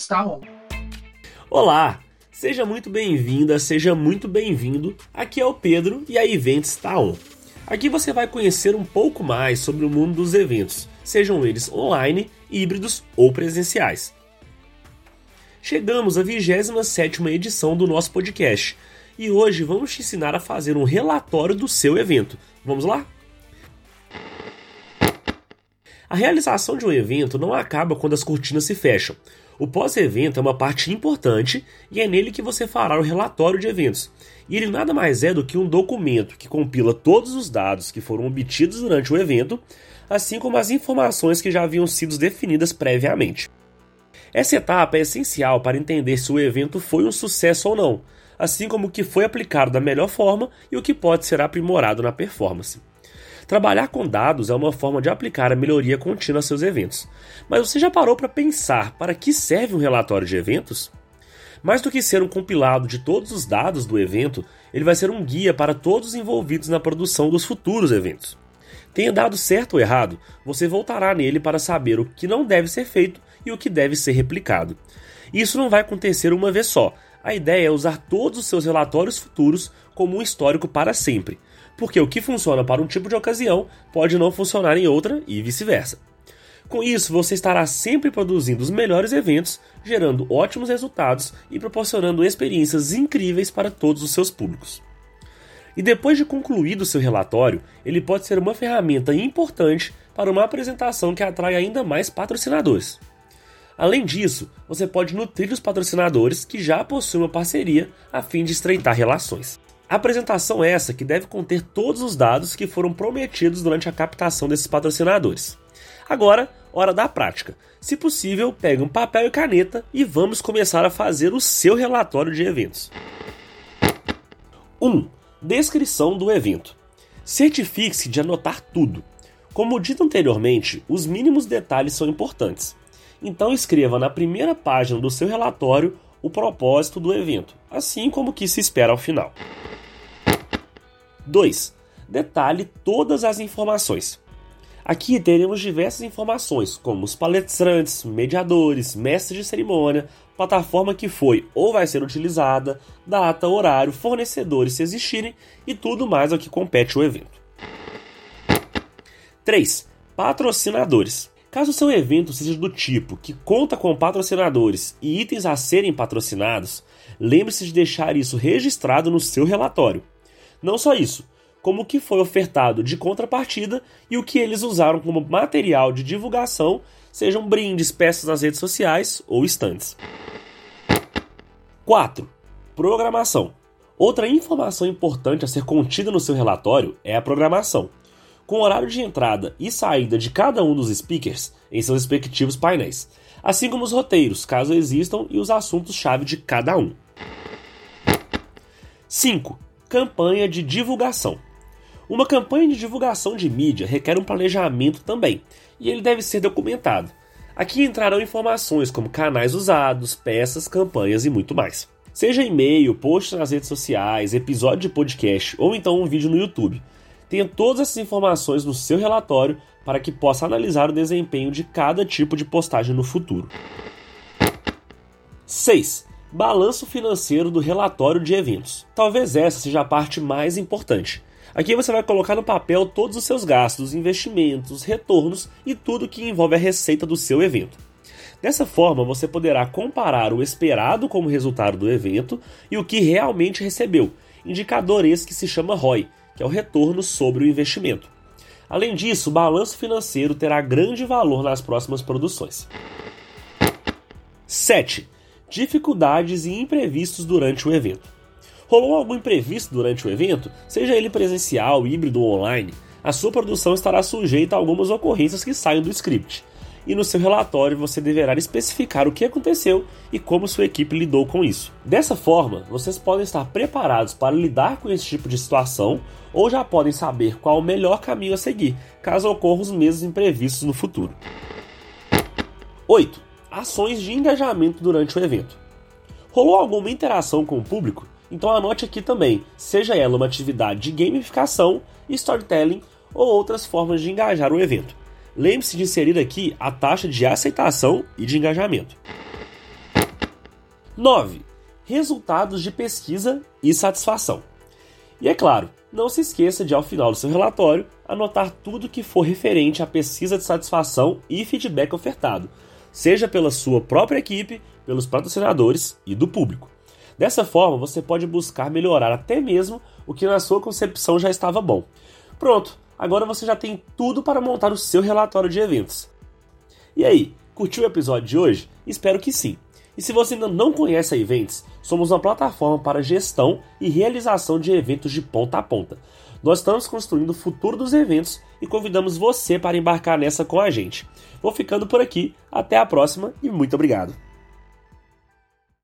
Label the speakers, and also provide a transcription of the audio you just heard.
Speaker 1: está on.
Speaker 2: Olá, seja muito bem-vinda, seja muito bem-vindo. Aqui é o Pedro e a Event está on. Aqui você vai conhecer um pouco mais sobre o mundo dos eventos, sejam eles online, híbridos ou presenciais. Chegamos à 27 edição do nosso podcast e hoje vamos te ensinar a fazer um relatório do seu evento. Vamos lá? A realização de um evento não acaba quando as cortinas se fecham. O pós-evento é uma parte importante e é nele que você fará o relatório de eventos. E ele nada mais é do que um documento que compila todos os dados que foram obtidos durante o evento, assim como as informações que já haviam sido definidas previamente. Essa etapa é essencial para entender se o evento foi um sucesso ou não, assim como o que foi aplicado da melhor forma e o que pode ser aprimorado na performance. Trabalhar com dados é uma forma de aplicar a melhoria contínua a seus eventos. Mas você já parou para pensar para que serve um relatório de eventos? Mais do que ser um compilado de todos os dados do evento, ele vai ser um guia para todos os envolvidos na produção dos futuros eventos. Tenha dado certo ou errado, você voltará nele para saber o que não deve ser feito e o que deve ser replicado. Isso não vai acontecer uma vez só. A ideia é usar todos os seus relatórios futuros como um histórico para sempre porque o que funciona para um tipo de ocasião pode não funcionar em outra e vice-versa. Com isso, você estará sempre produzindo os melhores eventos, gerando ótimos resultados e proporcionando experiências incríveis para todos os seus públicos. E depois de concluído seu relatório, ele pode ser uma ferramenta importante para uma apresentação que atrai ainda mais patrocinadores. Além disso, você pode nutrir os patrocinadores que já possuem uma parceria a fim de estreitar relações. Apresentação essa que deve conter todos os dados que foram prometidos durante a captação desses patrocinadores. Agora, hora da prática. Se possível, pegue um papel e caneta e vamos começar a fazer o seu relatório de eventos. 1. Um, descrição do evento. Certifique-se de anotar tudo. Como dito anteriormente, os mínimos detalhes são importantes. Então escreva na primeira página do seu relatório o propósito do evento, assim como o que se espera ao final. 2. Detalhe todas as informações. Aqui teremos diversas informações, como os palestrantes, mediadores, mestres de cerimônia, plataforma que foi ou vai ser utilizada, data, horário, fornecedores se existirem e tudo mais ao que compete o evento. 3. Patrocinadores. Caso seu evento seja do tipo que conta com patrocinadores e itens a serem patrocinados, lembre-se de deixar isso registrado no seu relatório. Não só isso, como o que foi ofertado de contrapartida e o que eles usaram como material de divulgação, sejam brindes, peças nas redes sociais ou estantes. 4. Programação. Outra informação importante a ser contida no seu relatório é a programação, com o horário de entrada e saída de cada um dos speakers em seus respectivos painéis, assim como os roteiros, caso existam, e os assuntos-chave de cada um. 5 campanha de divulgação. Uma campanha de divulgação de mídia requer um planejamento também, e ele deve ser documentado. Aqui entrarão informações como canais usados, peças, campanhas e muito mais. Seja e-mail, post nas redes sociais, episódio de podcast ou então um vídeo no YouTube. Tenha todas essas informações no seu relatório para que possa analisar o desempenho de cada tipo de postagem no futuro. 6 balanço financeiro do relatório de eventos. Talvez essa seja a parte mais importante. Aqui você vai colocar no papel todos os seus gastos, investimentos, retornos e tudo que envolve a receita do seu evento. Dessa forma, você poderá comparar o esperado como resultado do evento e o que realmente recebeu, indicador esse que se chama ROI, que é o retorno sobre o investimento. Além disso, o balanço financeiro terá grande valor nas próximas produções. 7 dificuldades e imprevistos durante o evento. Rolou algum imprevisto durante o evento, seja ele presencial, híbrido ou online, a sua produção estará sujeita a algumas ocorrências que saiam do script. E no seu relatório você deverá especificar o que aconteceu e como sua equipe lidou com isso. Dessa forma, vocês podem estar preparados para lidar com esse tipo de situação ou já podem saber qual o melhor caminho a seguir, caso ocorram os mesmos imprevistos no futuro. 8 ações de engajamento durante o evento. Rolou alguma interação com o público? Então anote aqui também, seja ela uma atividade de gamificação, storytelling ou outras formas de engajar o evento. Lembre-se de inserir aqui a taxa de aceitação e de engajamento. 9. Resultados de pesquisa e satisfação. E é claro, não se esqueça de, ao final do seu relatório, anotar tudo que for referente à pesquisa de satisfação e feedback ofertado, seja pela sua própria equipe, pelos patrocinadores e do público. Dessa forma, você pode buscar melhorar até mesmo o que na sua concepção já estava bom. Pronto, agora você já tem tudo para montar o seu relatório de eventos. E aí, curtiu o episódio de hoje? Espero que sim. E se você ainda não conhece a Events, somos uma plataforma para gestão e realização de eventos de ponta a ponta. Nós estamos construindo o futuro dos eventos e convidamos você para embarcar nessa com a gente. Vou ficando por aqui, até a próxima e muito obrigado.